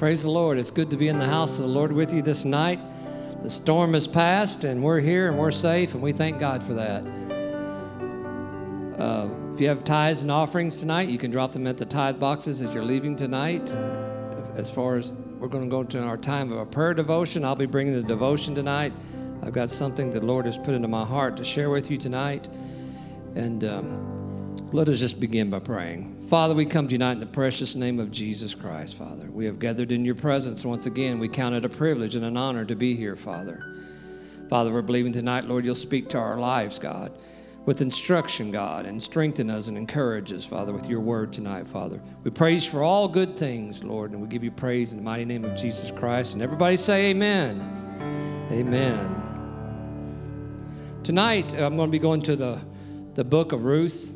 Praise the Lord. It's good to be in the house of the Lord with you this night. The storm has passed, and we're here and we're safe, and we thank God for that. Uh, if you have tithes and offerings tonight, you can drop them at the tithe boxes as you're leaving tonight. As far as we're going to go to our time of a prayer devotion, I'll be bringing the devotion tonight. I've got something the Lord has put into my heart to share with you tonight. And um, let us just begin by praying. Father, we come tonight in the precious name of Jesus Christ, Father. We have gathered in your presence once again. We count it a privilege and an honor to be here, Father. Father, we're believing tonight, Lord, you'll speak to our lives, God, with instruction, God, and strengthen us and encourage us, Father, with your word tonight, Father. We praise for all good things, Lord, and we give you praise in the mighty name of Jesus Christ. And everybody say amen. Amen. Tonight, I'm going to be going to the, the book of Ruth.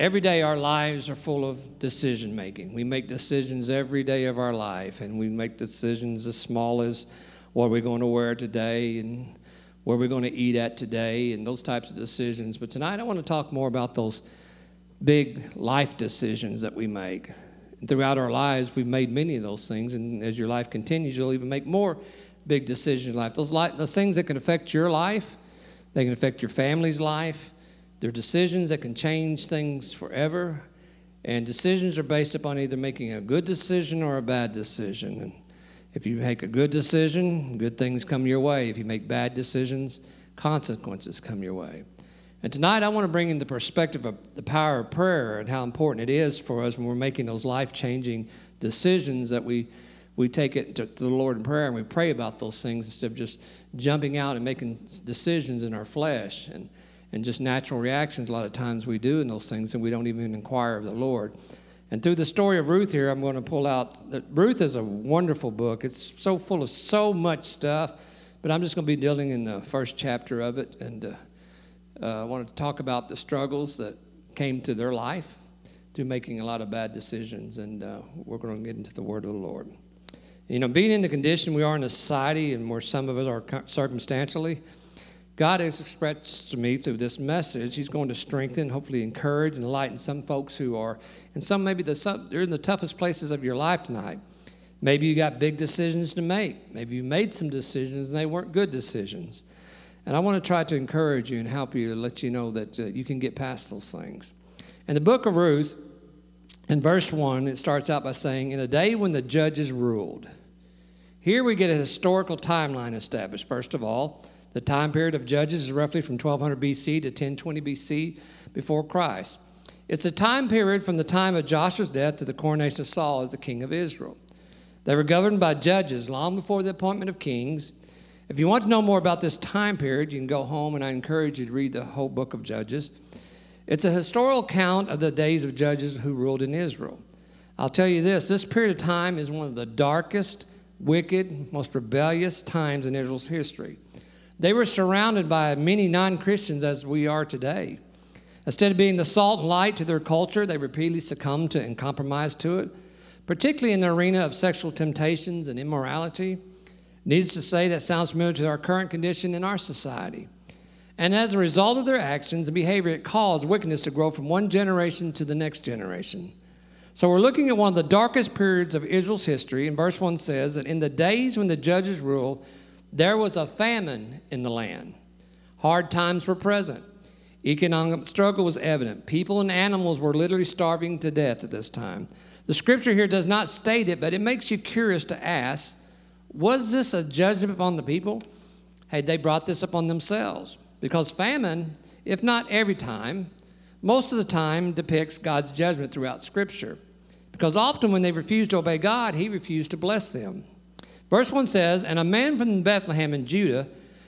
Every day, our lives are full of decision making. We make decisions every day of our life, and we make decisions as small as what we're going to wear today and where we're going to eat at today, and those types of decisions. But tonight, I want to talk more about those big life decisions that we make. Throughout our lives, we've made many of those things, and as your life continues, you'll even make more big decisions in life. Those, li- those things that can affect your life, they can affect your family's life they're decisions that can change things forever, and decisions are based upon either making a good decision or a bad decision. And if you make a good decision, good things come your way. If you make bad decisions, consequences come your way. And tonight, I want to bring in the perspective of the power of prayer and how important it is for us when we're making those life changing decisions that we, we take it to, to the Lord in prayer and we pray about those things instead of just jumping out and making decisions in our flesh. And and just natural reactions a lot of times we do in those things and we don't even inquire of the Lord. And through the story of Ruth here, I'm going to pull out Ruth is a wonderful book. It's so full of so much stuff, but I'm just going to be dealing in the first chapter of it. And uh, uh, I want to talk about the struggles that came to their life through making a lot of bad decisions. And uh, we're going to get into the word of the Lord. You know, being in the condition we are in a society and where some of us are circumstantially, God has expressed to me through this message, He's going to strengthen, hopefully encourage, and enlighten some folks who are, and some maybe the, they're in the toughest places of your life tonight. Maybe you got big decisions to make. Maybe you made some decisions and they weren't good decisions. And I want to try to encourage you and help you let you know that uh, you can get past those things. In the book of Ruth, in verse 1, it starts out by saying, In a day when the judges ruled. Here we get a historical timeline established, first of all. The time period of Judges is roughly from 1200 BC to 1020 BC before Christ. It's a time period from the time of Joshua's death to the coronation of Saul as the king of Israel. They were governed by judges long before the appointment of kings. If you want to know more about this time period, you can go home and I encourage you to read the whole book of Judges. It's a historical account of the days of judges who ruled in Israel. I'll tell you this this period of time is one of the darkest, wicked, most rebellious times in Israel's history. They were surrounded by many non Christians as we are today. Instead of being the salt and light to their culture, they repeatedly succumbed to and compromised to it, particularly in the arena of sexual temptations and immorality. Needless to say, that sounds familiar to our current condition in our society. And as a result of their actions and behavior, it caused wickedness to grow from one generation to the next generation. So we're looking at one of the darkest periods of Israel's history. And verse 1 says that in the days when the judges ruled, there was a famine in the land. Hard times were present. Economic struggle was evident. People and animals were literally starving to death at this time. The scripture here does not state it, but it makes you curious to ask was this a judgment upon the people? Had they brought this upon themselves? Because famine, if not every time, most of the time depicts God's judgment throughout scripture. Because often when they refused to obey God, He refused to bless them. Verse 1 says, And a man from Bethlehem in Judah,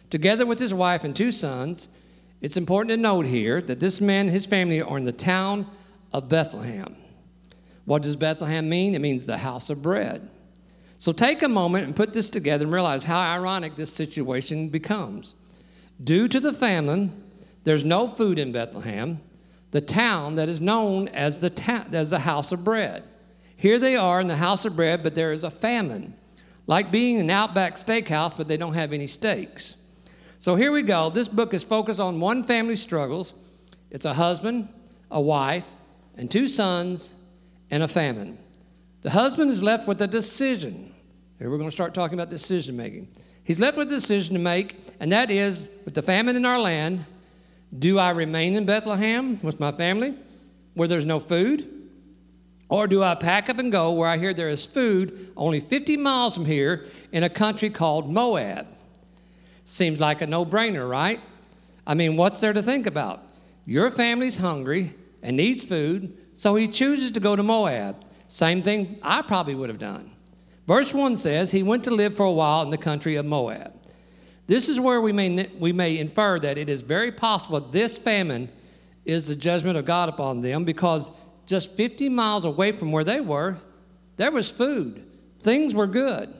together with his wife and two sons, it's important to note here that this man and his family are in the town of Bethlehem. What does Bethlehem mean? It means the house of bread. So take a moment and put this together and realize how ironic this situation becomes. Due to the famine, there's no food in Bethlehem, the town that is known as the, ta- as the house of bread. Here they are in the house of bread, but there is a famine. Like being an Outback steakhouse, but they don't have any steaks. So here we go. This book is focused on one family's struggles. It's a husband, a wife, and two sons, and a famine. The husband is left with a decision. Here we're going to start talking about decision making. He's left with a decision to make, and that is with the famine in our land, do I remain in Bethlehem with my family where there's no food? Or do I pack up and go where I hear there is food only 50 miles from here in a country called Moab? Seems like a no brainer, right? I mean, what's there to think about? Your family's hungry and needs food, so he chooses to go to Moab. Same thing I probably would have done. Verse 1 says, He went to live for a while in the country of Moab. This is where we may, we may infer that it is very possible this famine is the judgment of God upon them because just 50 miles away from where they were, there was food. Things were good.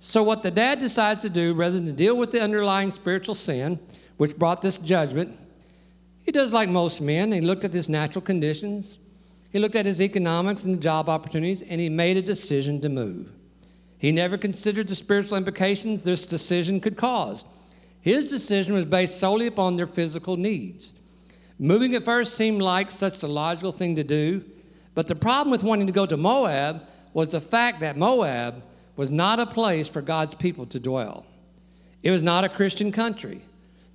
So, what the dad decides to do, rather than deal with the underlying spiritual sin, which brought this judgment, he does like most men. He looked at his natural conditions, he looked at his economics and the job opportunities, and he made a decision to move. He never considered the spiritual implications this decision could cause. His decision was based solely upon their physical needs. Moving at first seemed like such a logical thing to do, but the problem with wanting to go to Moab was the fact that Moab was not a place for God's people to dwell. It was not a Christian country.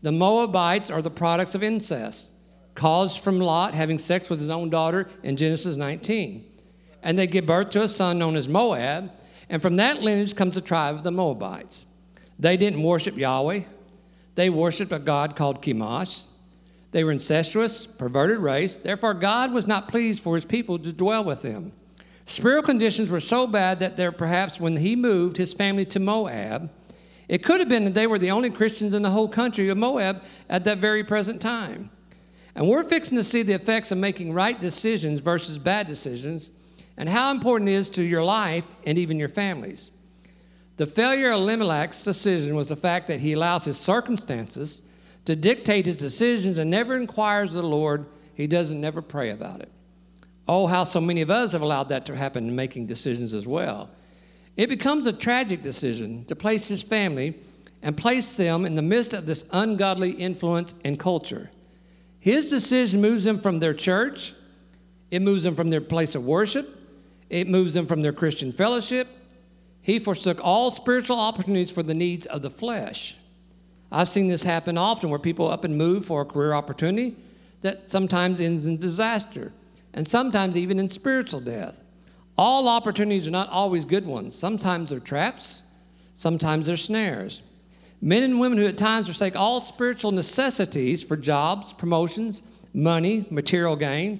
The Moabites are the products of incest, caused from Lot having sex with his own daughter in Genesis 19. And they give birth to a son known as Moab, and from that lineage comes the tribe of the Moabites. They didn't worship Yahweh, they worshiped a god called Chemosh. They were incestuous, perverted race. Therefore, God was not pleased for his people to dwell with them. Spiritual conditions were so bad that there perhaps when he moved his family to Moab, it could have been that they were the only Christians in the whole country of Moab at that very present time. And we're fixing to see the effects of making right decisions versus bad decisions and how important it is to your life and even your families. The failure of Elimelech's decision was the fact that he allows his circumstances to dictate his decisions and never inquires of the Lord. He doesn't never pray about it. Oh, how so many of us have allowed that to happen in making decisions as well. It becomes a tragic decision to place his family and place them in the midst of this ungodly influence and culture. His decision moves them from their church, it moves them from their place of worship, it moves them from their Christian fellowship. He forsook all spiritual opportunities for the needs of the flesh. I've seen this happen often where people up and move for a career opportunity that sometimes ends in disaster and sometimes even in spiritual death. All opportunities are not always good ones. Sometimes they're traps, sometimes they're snares. Men and women who at times forsake all spiritual necessities for jobs, promotions, money, material gain,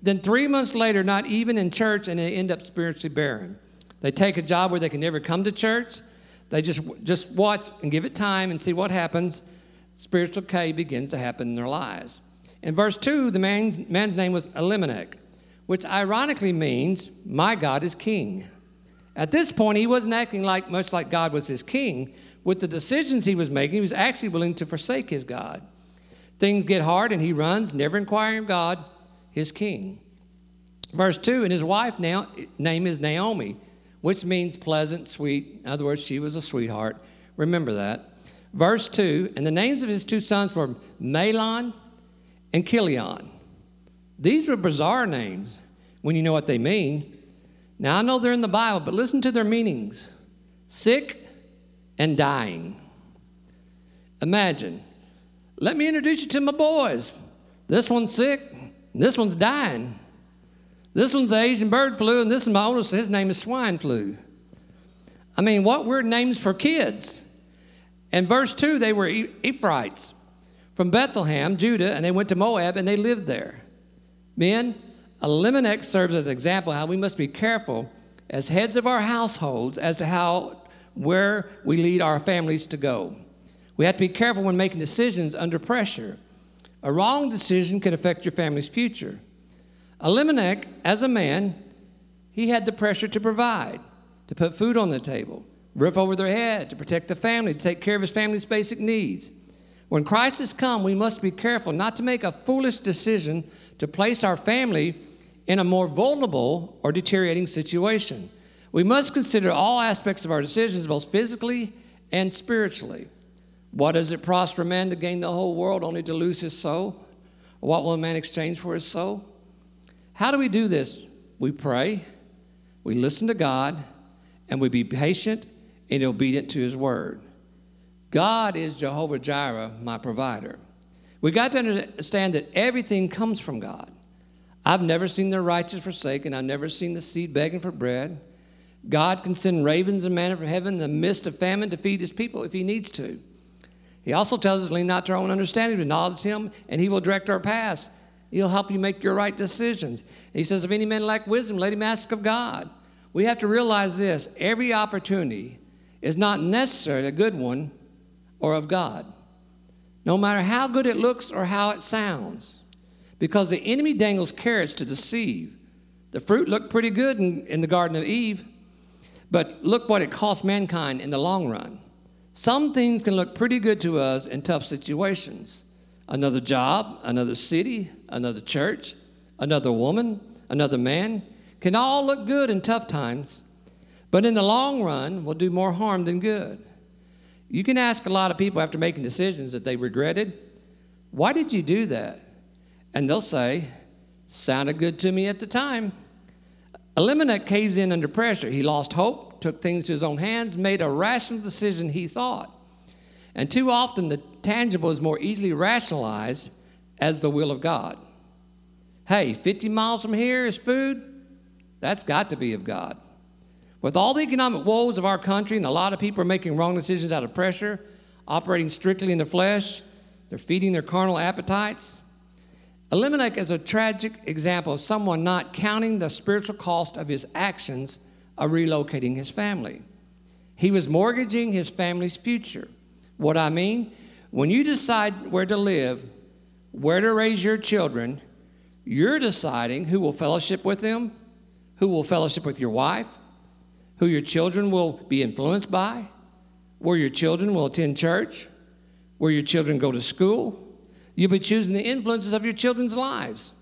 then three months later, not even in church, and they end up spiritually barren. They take a job where they can never come to church. They just, just watch and give it time and see what happens. Spiritual decay begins to happen in their lives. In verse 2, the man's, man's name was Elimelech, which ironically means, My God is king. At this point, he wasn't acting like much like God was his king. With the decisions he was making, he was actually willing to forsake his God. Things get hard, and he runs, never inquiring of God, his king. Verse 2, and his wife now, name is Naomi which means pleasant, sweet. In other words, she was a sweetheart. Remember that. Verse 2 And the names of his two sons were Mahlon and Chilion. These were bizarre names when you know what they mean. Now, I know they're in the Bible, but listen to their meanings sick and dying. Imagine. Let me introduce you to my boys. This one's sick, this one's dying. This one's Asian bird flu, and this is my oldest, his name is swine flu. I mean, what weird names for kids. In verse 2, they were Ephraimites from Bethlehem, Judah, and they went to Moab and they lived there. Men, Elimelech serves as an example how we must be careful as heads of our households as to how where we lead our families to go. We have to be careful when making decisions under pressure. A wrong decision can affect your family's future. Elimelech, as a man, he had the pressure to provide, to put food on the table, roof over their head, to protect the family, to take care of his family's basic needs. When Christ has come, we must be careful not to make a foolish decision to place our family in a more vulnerable or deteriorating situation. We must consider all aspects of our decisions, both physically and spiritually. What does it prosper a man to gain the whole world only to lose his soul? what will a man exchange for his soul? How do we do this? We pray, we listen to God, and we be patient and obedient to His word. God is Jehovah Jireh, my provider. We got to understand that everything comes from God. I've never seen the righteous forsaken. I've never seen the seed begging for bread. God can send ravens and manna from heaven in the midst of famine to feed his people if he needs to. He also tells us, lean not to our own understanding, but acknowledge him, and he will direct our paths. He'll help you make your right decisions. And he says, if any man lack wisdom, let him ask of God. We have to realize this every opportunity is not necessarily a good one or of God, no matter how good it looks or how it sounds, because the enemy dangles carrots to deceive. The fruit looked pretty good in, in the Garden of Eve, but look what it cost mankind in the long run. Some things can look pretty good to us in tough situations another job, another city, another church, another woman, another man can all look good in tough times, but in the long run will do more harm than good. You can ask a lot of people after making decisions that they regretted, why did you do that? And they'll say, sounded good to me at the time. Elimelech caves in under pressure. He lost hope, took things to his own hands, made a rational decision he thought. And too often, the tangible is more easily rationalized as the will of God. Hey, 50 miles from here is food? That's got to be of God. With all the economic woes of our country, and a lot of people are making wrong decisions out of pressure, operating strictly in the flesh, they're feeding their carnal appetites. Elimelech is a tragic example of someone not counting the spiritual cost of his actions of relocating his family. He was mortgaging his family's future. What I mean, when you decide where to live, where to raise your children, you're deciding who will fellowship with them, who will fellowship with your wife, who your children will be influenced by, where your children will attend church, where your children go to school. You'll be choosing the influences of your children's lives,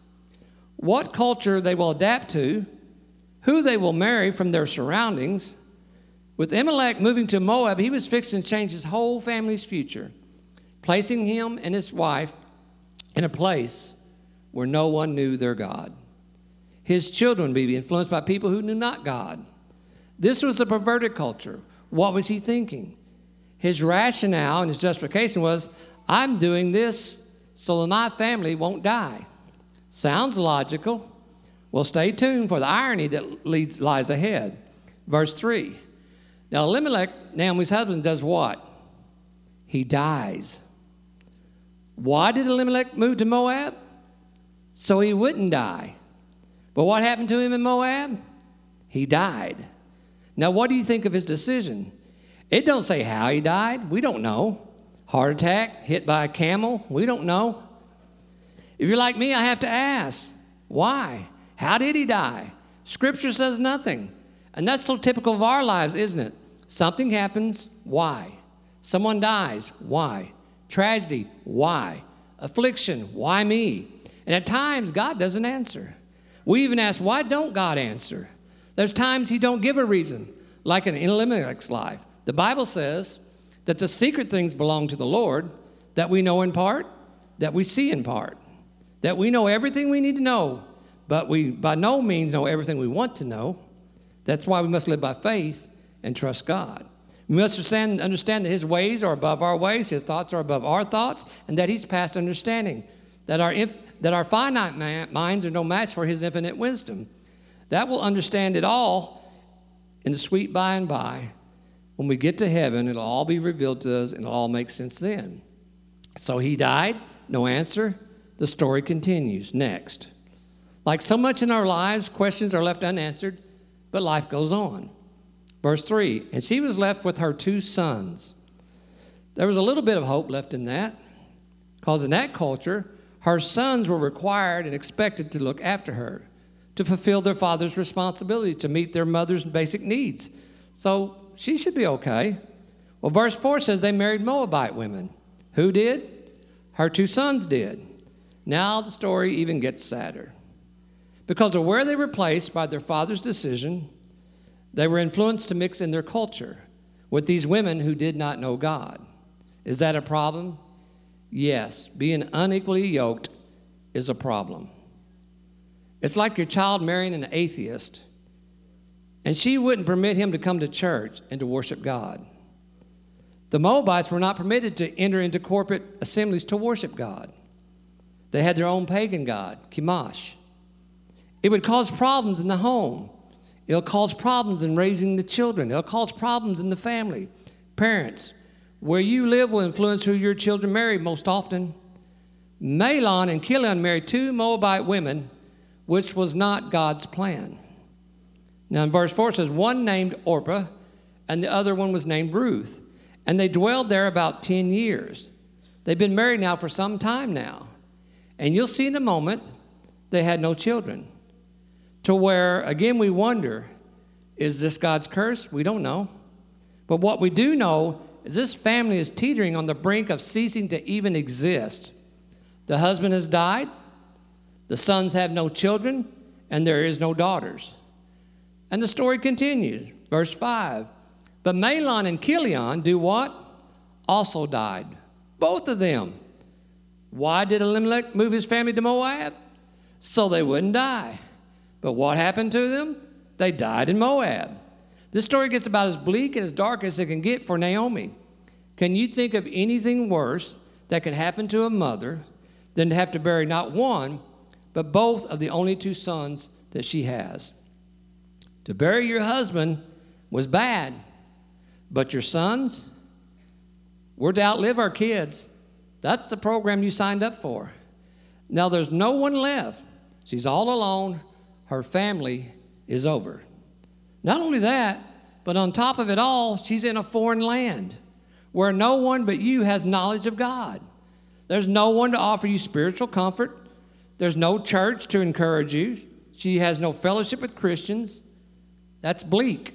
what culture they will adapt to, who they will marry from their surroundings. With Elimelech moving to Moab, he was fixing to change his whole family's future, placing him and his wife in a place where no one knew their God. His children would be influenced by people who knew not God. This was a perverted culture. What was he thinking? His rationale and his justification was I'm doing this so that my family won't die. Sounds logical. Well, stay tuned for the irony that leads, lies ahead. Verse 3. Now, Elimelech, Naomi's husband, does what? He dies. Why did Elimelech move to Moab? So he wouldn't die. But what happened to him in Moab? He died. Now, what do you think of his decision? It don't say how he died. We don't know. Heart attack, hit by a camel. We don't know. If you're like me, I have to ask, why? How did he die? Scripture says nothing. And that's so typical of our lives, isn't it? Something happens, why? Someone dies, why? Tragedy, why? Affliction, why me? And at times, God doesn't answer. We even ask, why don't God answer? There's times he don't give a reason, like in Elimelech's life. The Bible says that the secret things belong to the Lord, that we know in part, that we see in part, that we know everything we need to know, but we by no means know everything we want to know. That's why we must live by faith and trust God. We must understand, understand that His ways are above our ways, His thoughts are above our thoughts, and that He's past understanding. That our inf- that our finite man, minds are no match for his infinite wisdom. That will understand it all in the sweet by and by. When we get to heaven, it'll all be revealed to us and it'll all make sense then. So he died, no answer. The story continues. Next. Like so much in our lives, questions are left unanswered, but life goes on. Verse 3 And she was left with her two sons. There was a little bit of hope left in that, because in that culture, her sons were required and expected to look after her, to fulfill their father's responsibility, to meet their mother's basic needs. So she should be okay. Well, verse 4 says they married Moabite women. Who did? Her two sons did. Now the story even gets sadder. Because of where they were placed by their father's decision, they were influenced to mix in their culture with these women who did not know God. Is that a problem? Yes, being unequally yoked is a problem. It's like your child marrying an atheist. and she wouldn't permit him to come to church and to worship God. The Moabites were not permitted to enter into corporate assemblies to worship God. They had their own pagan god, Chemosh. It would cause problems in the home. It'll cause problems in raising the children. It'll cause problems in the family. Parents, where you live will influence who your children marry most often. Mahlon and Chilion married two Moabite women, which was not God's plan. Now, in verse 4 it says, one named Orpah, and the other one was named Ruth. And they dwelled there about 10 years. They've been married now for some time now. And you'll see in a moment, they had no children. To where, again, we wonder is this God's curse? We don't know. But what we do know is this family is teetering on the brink of ceasing to even exist. The husband has died, the sons have no children, and there is no daughters. And the story continues. Verse 5 But Mahlon and Chilion do what? Also died. Both of them. Why did Elimelech move his family to Moab? So they wouldn't die. But what happened to them? They died in Moab. This story gets about as bleak and as dark as it can get for Naomi. Can you think of anything worse that could happen to a mother than to have to bury not one, but both of the only two sons that she has? To bury your husband was bad, but your sons, we're to outlive our kids. That's the program you signed up for. Now there's no one left. She's all alone. Her family is over. Not only that, but on top of it all, she's in a foreign land where no one but you has knowledge of God. There's no one to offer you spiritual comfort. There's no church to encourage you. She has no fellowship with Christians. That's bleak.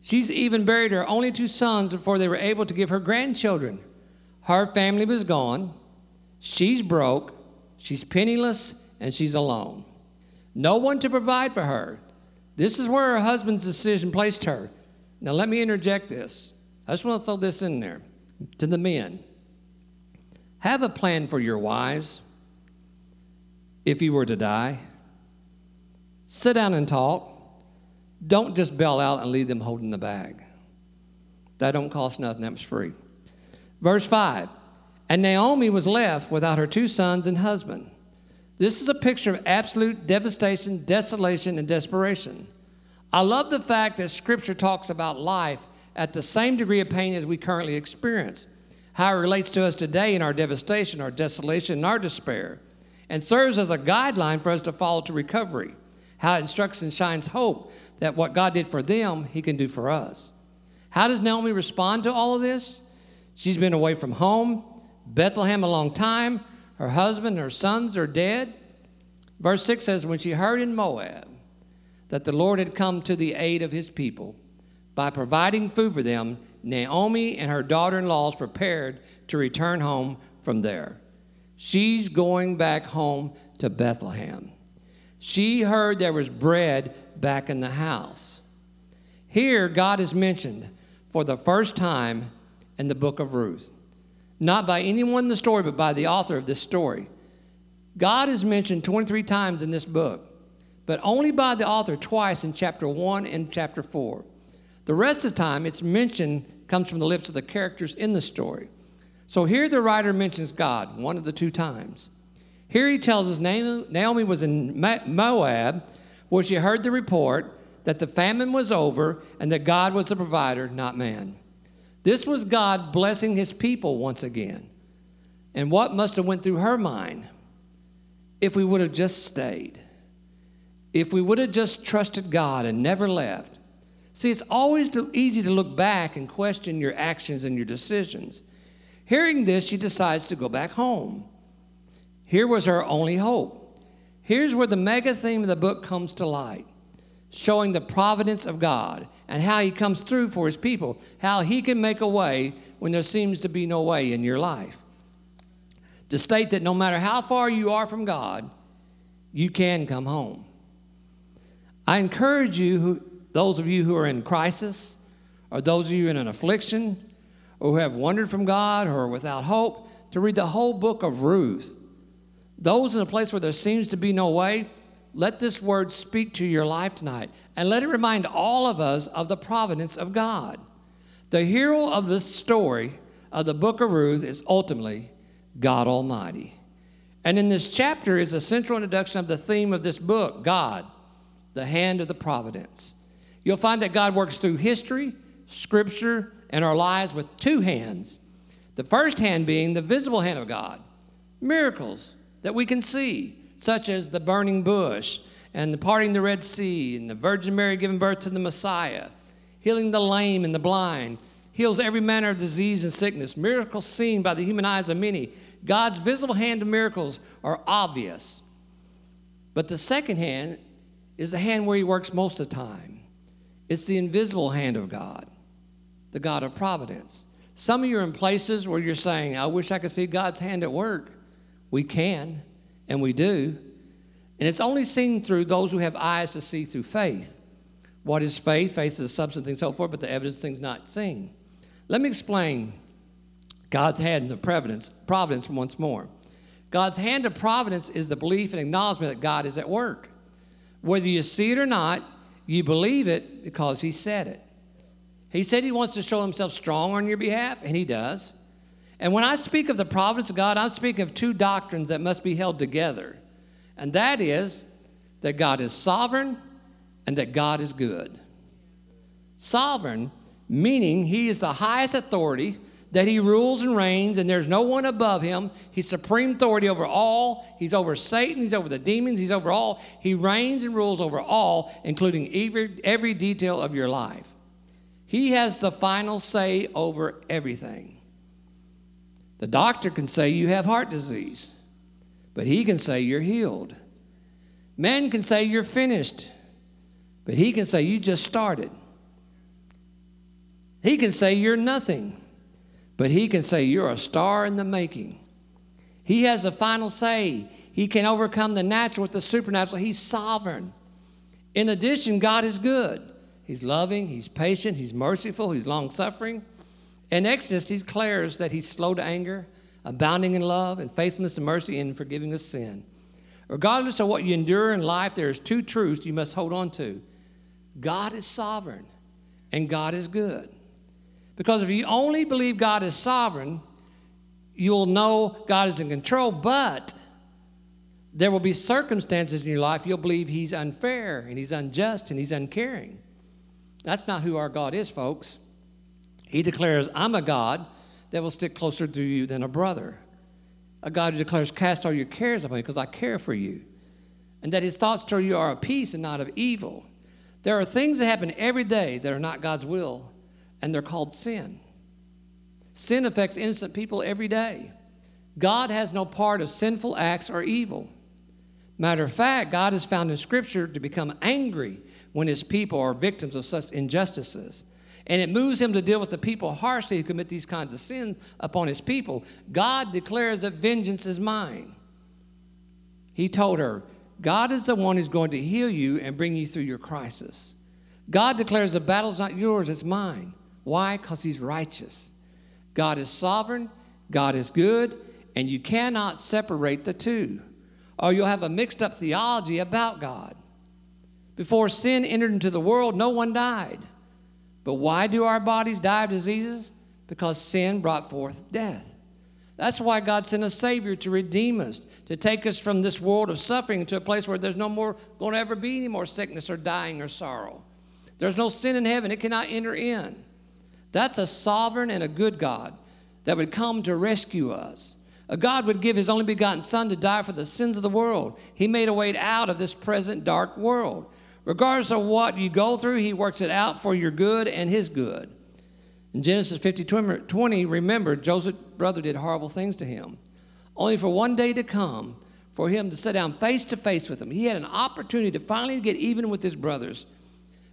She's even buried her only two sons before they were able to give her grandchildren. Her family was gone. She's broke. She's penniless and she's alone. No one to provide for her. This is where her husband's decision placed her. Now, let me interject this. I just want to throw this in there to the men. Have a plan for your wives if you were to die. Sit down and talk. Don't just bail out and leave them holding the bag. That don't cost nothing, that was free. Verse 5 And Naomi was left without her two sons and husband. This is a picture of absolute devastation, desolation, and desperation. I love the fact that Scripture talks about life at the same degree of pain as we currently experience, how it relates to us today in our devastation, our desolation, and our despair, and serves as a guideline for us to follow to recovery, how and shines hope that what God did for them, He can do for us. How does Naomi respond to all of this? She's been away from home, Bethlehem, a long time. Her husband and her sons are dead. Verse 6 says, When she heard in Moab that the Lord had come to the aid of his people by providing food for them, Naomi and her daughter in laws prepared to return home from there. She's going back home to Bethlehem. She heard there was bread back in the house. Here, God is mentioned for the first time in the book of Ruth. Not by anyone in the story, but by the author of this story. God is mentioned 23 times in this book, but only by the author twice in chapter 1 and chapter 4. The rest of the time, its mention comes from the lips of the characters in the story. So here the writer mentions God one of the two times. Here he tells us Naomi was in Moab, where she heard the report that the famine was over and that God was the provider, not man. This was God blessing his people once again. And what must have went through her mind if we would have just stayed? If we would have just trusted God and never left? See, it's always easy to look back and question your actions and your decisions. Hearing this, she decides to go back home. Here was her only hope. Here's where the mega theme of the book comes to light showing the providence of God and how He comes through for His people, how He can make a way when there seems to be no way in your life. To state that no matter how far you are from God, you can come home. I encourage you, who, those of you who are in crisis, or those of you in an affliction, or who have wandered from God or are without hope, to read the whole book of Ruth. Those in a place where there seems to be no way, let this word speak to your life tonight and let it remind all of us of the providence of God. The hero of the story of the book of Ruth is ultimately God Almighty. And in this chapter is a central introduction of the theme of this book God, the hand of the providence. You'll find that God works through history, scripture, and our lives with two hands. The first hand being the visible hand of God, miracles that we can see, such as the burning bush and the parting the Red Sea and the Virgin Mary giving birth to the Messiah, healing the lame and the blind, heals every manner of disease and sickness, miracles seen by the human eyes of many. God's visible hand of miracles are obvious. But the second hand is the hand where He works most of the time. It's the invisible hand of God, the God of providence. Some of you are in places where you're saying, I wish I could see God's hand at work. We can, and we do. And it's only seen through those who have eyes to see through faith. What is faith? Faith is the substance and so forth, but the evidence things not seen. Let me explain God's hand of providence, providence once more. God's hand of providence is the belief and acknowledgement that God is at work. Whether you see it or not, you believe it because He said it. He said He wants to show Himself strong on your behalf, and He does. And when I speak of the providence of God, I'm speaking of two doctrines that must be held together. And that is that God is sovereign and that God is good. Sovereign, meaning He is the highest authority, that He rules and reigns, and there's no one above Him. He's supreme authority over all. He's over Satan, He's over the demons, He's over all. He reigns and rules over all, including every, every detail of your life. He has the final say over everything. The doctor can say you have heart disease, but he can say you're healed. Men can say you're finished, but he can say you just started. He can say you're nothing, but he can say you're a star in the making. He has the final say. He can overcome the natural with the supernatural. He's sovereign. In addition, God is good. He's loving, He's patient, He's merciful, He's long suffering. In Exodus, he declares that he's slow to anger, abounding in love and faithfulness and mercy and forgiving of sin. Regardless of what you endure in life, there's two truths you must hold on to God is sovereign and God is good. Because if you only believe God is sovereign, you'll know God is in control, but there will be circumstances in your life you'll believe He's unfair and He's unjust and He's uncaring. That's not who our God is, folks. He declares, I'm a God that will stick closer to you than a brother. A God who declares, Cast all your cares upon me because I care for you. And that his thoughts toward you are of peace and not of evil. There are things that happen every day that are not God's will, and they're called sin. Sin affects innocent people every day. God has no part of sinful acts or evil. Matter of fact, God is found in Scripture to become angry when his people are victims of such injustices. And it moves him to deal with the people harshly who commit these kinds of sins upon his people. God declares that vengeance is mine. He told her, God is the one who's going to heal you and bring you through your crisis. God declares the battle's not yours, it's mine. Why? Because he's righteous. God is sovereign, God is good, and you cannot separate the two, or you'll have a mixed up theology about God. Before sin entered into the world, no one died. But why do our bodies die of diseases? Because sin brought forth death. That's why God sent a Savior to redeem us, to take us from this world of suffering to a place where there's no more going to ever be any more sickness or dying or sorrow. There's no sin in heaven, it cannot enter in. That's a sovereign and a good God that would come to rescue us. A God would give his only begotten Son to die for the sins of the world. He made a way out of this present dark world. Regardless of what you go through, He works it out for your good and His good. In Genesis 50 20, remember, Joseph's brother did horrible things to him, only for one day to come for him to sit down face to face with him. He had an opportunity to finally get even with his brothers,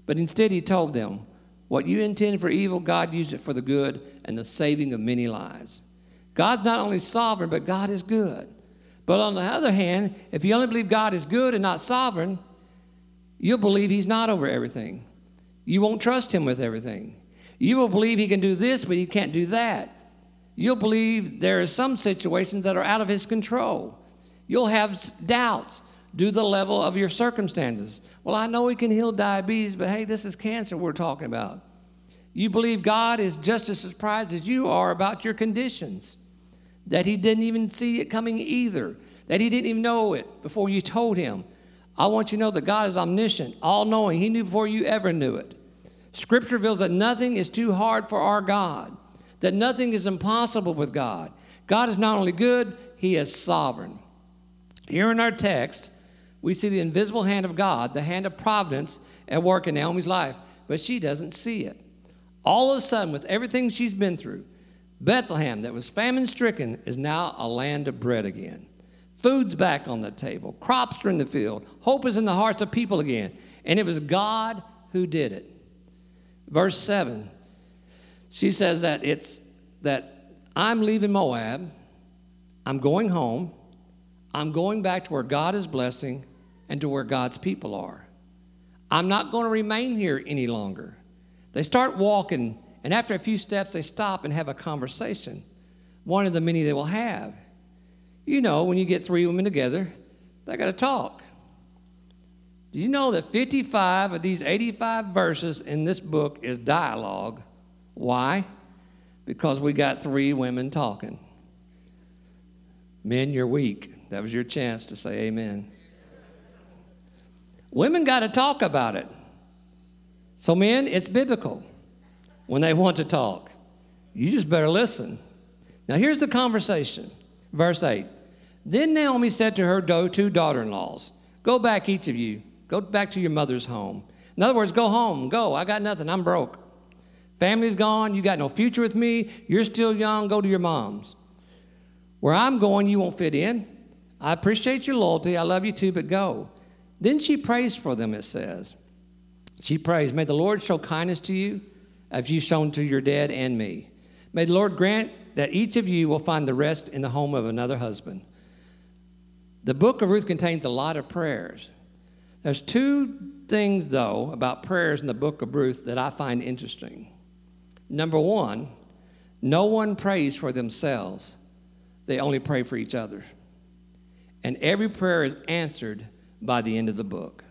but instead he told them, What you intend for evil, God used it for the good and the saving of many lives. God's not only sovereign, but God is good. But on the other hand, if you only believe God is good and not sovereign, You'll believe He's not over everything. You won't trust Him with everything. You will believe He can do this, but He can't do that. You'll believe there are some situations that are out of His control. You'll have doubts. do the level of your circumstances. Well, I know He can heal diabetes, but hey, this is cancer we're talking about. You believe God is just as surprised as you are about your conditions, that He didn't even see it coming either, that He didn't even know it before you told Him. I want you to know that God is omniscient, all knowing. He knew before you ever knew it. Scripture reveals that nothing is too hard for our God, that nothing is impossible with God. God is not only good, He is sovereign. Here in our text, we see the invisible hand of God, the hand of providence at work in Naomi's life, but she doesn't see it. All of a sudden, with everything she's been through, Bethlehem, that was famine stricken, is now a land of bread again. Food's back on the table, crops are in the field, hope is in the hearts of people again. And it was God who did it. Verse 7, she says that it's that I'm leaving Moab, I'm going home, I'm going back to where God is blessing and to where God's people are. I'm not going to remain here any longer. They start walking, and after a few steps, they stop and have a conversation. One of the many they will have. You know, when you get three women together, they got to talk. Do you know that 55 of these 85 verses in this book is dialogue? Why? Because we got three women talking. Men, you're weak. That was your chance to say amen. Women got to talk about it. So, men, it's biblical when they want to talk. You just better listen. Now, here's the conversation. Verse 8 Then Naomi said to her two daughter in laws, Go back, each of you. Go back to your mother's home. In other words, go home. Go. I got nothing. I'm broke. Family's gone. You got no future with me. You're still young. Go to your mom's. Where I'm going, you won't fit in. I appreciate your loyalty. I love you too, but go. Then she prays for them, it says. She prays, May the Lord show kindness to you as you've shown to your dad and me. May the Lord grant that each of you will find the rest in the home of another husband. The book of Ruth contains a lot of prayers. There's two things, though, about prayers in the book of Ruth that I find interesting. Number one, no one prays for themselves, they only pray for each other. And every prayer is answered by the end of the book.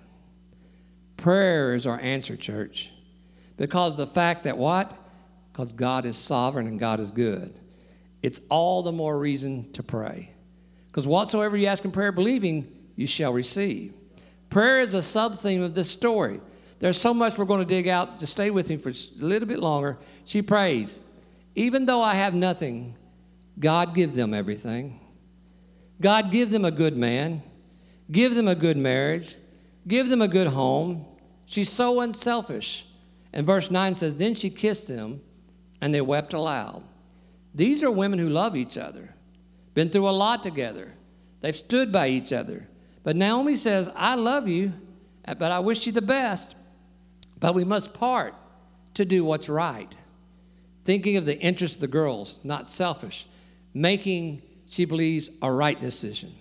Prayers are answered, church, because the fact that what? Because God is sovereign and God is good. It's all the more reason to pray. Because whatsoever you ask in prayer, believing, you shall receive. Prayer is a sub theme of this story. There's so much we're going to dig out. To stay with me for a little bit longer. She prays, Even though I have nothing, God give them everything. God give them a good man. Give them a good marriage. Give them a good home. She's so unselfish. And verse 9 says, Then she kissed them, and they wept aloud. These are women who love each other, been through a lot together. They've stood by each other. But Naomi says, I love you, but I wish you the best. But we must part to do what's right. Thinking of the interest of the girls, not selfish. Making, she believes, a right decision.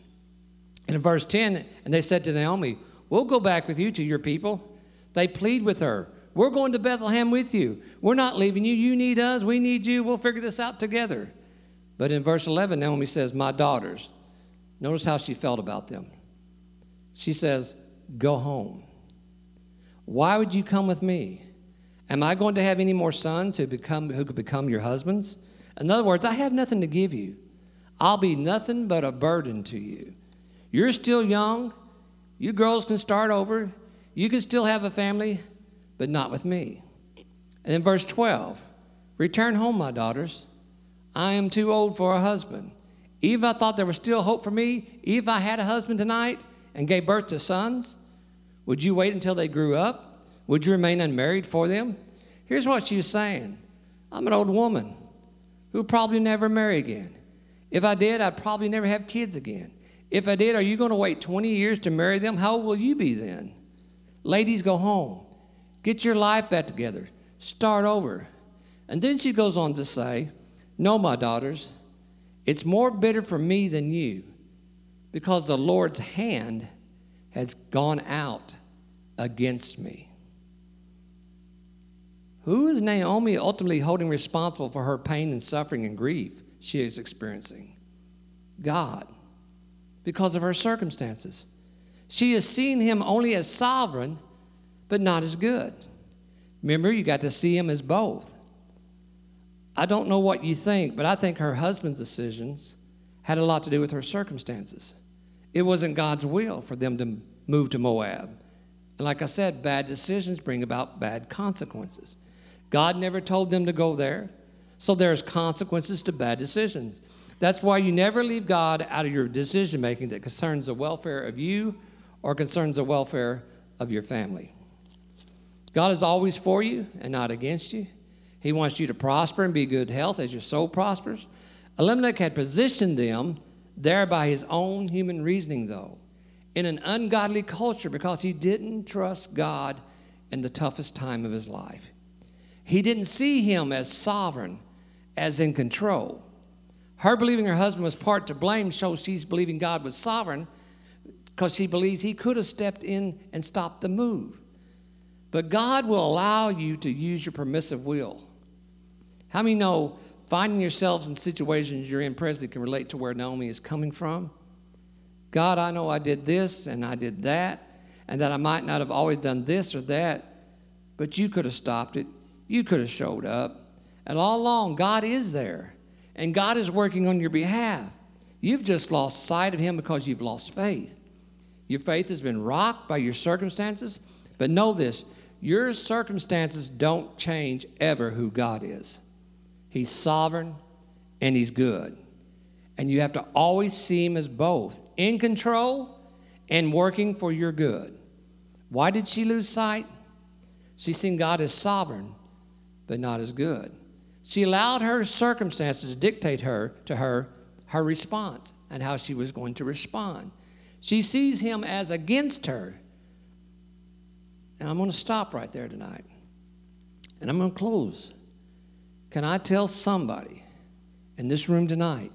And in verse 10, and they said to Naomi, We'll go back with you to your people. They plead with her, We're going to Bethlehem with you. We're not leaving you. You need us. We need you. We'll figure this out together. But in verse 11, Naomi says, My daughters. Notice how she felt about them. She says, Go home. Why would you come with me? Am I going to have any more sons who, become, who could become your husbands? In other words, I have nothing to give you. I'll be nothing but a burden to you. You're still young. You girls can start over. You can still have a family, but not with me. And in verse 12, return home, my daughters. I am too old for a husband. Even if I thought there was still hope for me, if I had a husband tonight and gave birth to sons, would you wait until they grew up? Would you remain unmarried for them? Here's what she's saying I'm an old woman who'll probably never marry again. If I did, I'd probably never have kids again. If I did, are you going to wait 20 years to marry them? How old will you be then? Ladies, go home. Get your life back together. Start over. And then she goes on to say, No, my daughters, it's more bitter for me than you because the Lord's hand has gone out against me. Who is Naomi ultimately holding responsible for her pain and suffering and grief she is experiencing? God because of her circumstances. She has seen him only as sovereign, but not as good. Remember, you got to see him as both. I don't know what you think, but I think her husband's decisions had a lot to do with her circumstances. It wasn't God's will for them to move to Moab. And like I said, bad decisions bring about bad consequences. God never told them to go there, so there's consequences to bad decisions. That's why you never leave God out of your decision making that concerns the welfare of you or concerns the welfare of your family. God is always for you and not against you. He wants you to prosper and be good health as your soul prospers. Elimelech had positioned them there by his own human reasoning, though, in an ungodly culture because he didn't trust God in the toughest time of his life. He didn't see him as sovereign, as in control. Her believing her husband was part to blame shows she's believing God was sovereign because she believes he could have stepped in and stopped the move. But God will allow you to use your permissive will. How many know finding yourselves in situations you're in presently can relate to where Naomi is coming from? God, I know I did this and I did that, and that I might not have always done this or that, but you could have stopped it. You could have showed up. And all along, God is there, and God is working on your behalf. You've just lost sight of Him because you've lost faith. Your faith has been rocked by your circumstances, but know this your circumstances don't change ever who God is. He's sovereign and He's good. And you have to always see Him as both in control and working for your good. Why did she lose sight? She seen God as sovereign, but not as good. She allowed her circumstances to dictate her to her her response and how she was going to respond. She sees him as against her. And I'm going to stop right there tonight. And I'm going to close. Can I tell somebody in this room tonight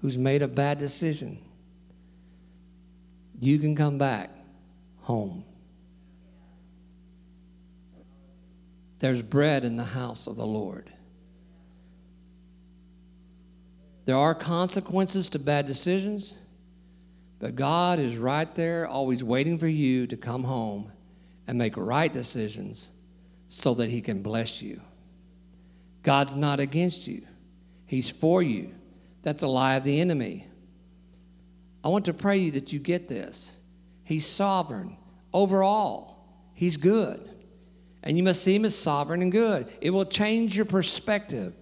who's made a bad decision? You can come back home. There's bread in the house of the Lord. There are consequences to bad decisions. But God is right there, always waiting for you to come home and make right decisions so that He can bless you. God's not against you, He's for you. That's a lie of the enemy. I want to pray you that you get this. He's sovereign over all, He's good. And you must see Him as sovereign and good. It will change your perspective,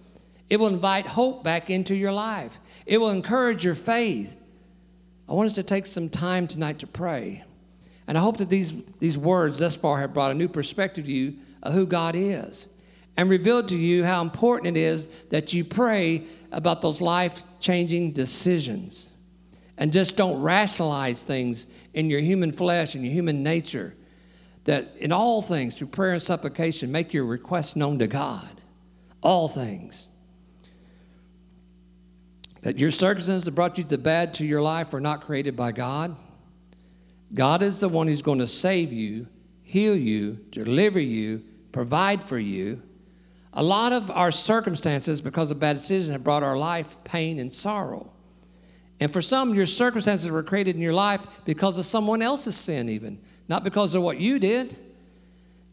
it will invite hope back into your life, it will encourage your faith. I want us to take some time tonight to pray. And I hope that these, these words thus far have brought a new perspective to you of who God is and revealed to you how important it is that you pray about those life changing decisions and just don't rationalize things in your human flesh and your human nature. That in all things, through prayer and supplication, make your requests known to God. All things that your circumstances that brought you the bad to your life were not created by God. God is the one who's going to save you, heal you, deliver you, provide for you. A lot of our circumstances, because of bad decisions, have brought our life pain and sorrow. And for some, your circumstances were created in your life because of someone else's sin, even, not because of what you did.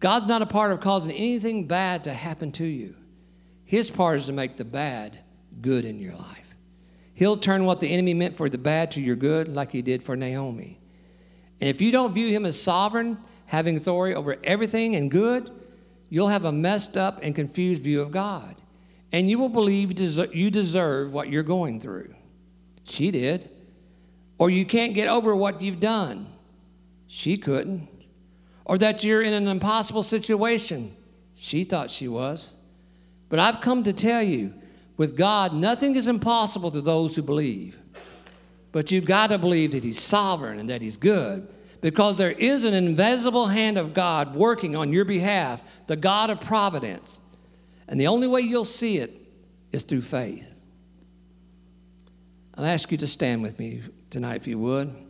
God's not a part of causing anything bad to happen to you. His part is to make the bad good in your life. He'll turn what the enemy meant for the bad to your good, like he did for Naomi. And if you don't view him as sovereign, having authority over everything and good, you'll have a messed up and confused view of God. And you will believe you deserve what you're going through. She did. Or you can't get over what you've done. She couldn't. Or that you're in an impossible situation. She thought she was. But I've come to tell you with God, nothing is impossible to those who believe. But you've got to believe that He's sovereign and that He's good because there is an invisible hand of God working on your behalf, the God of providence. And the only way you'll see it is through faith. I'll ask you to stand with me tonight, if you would.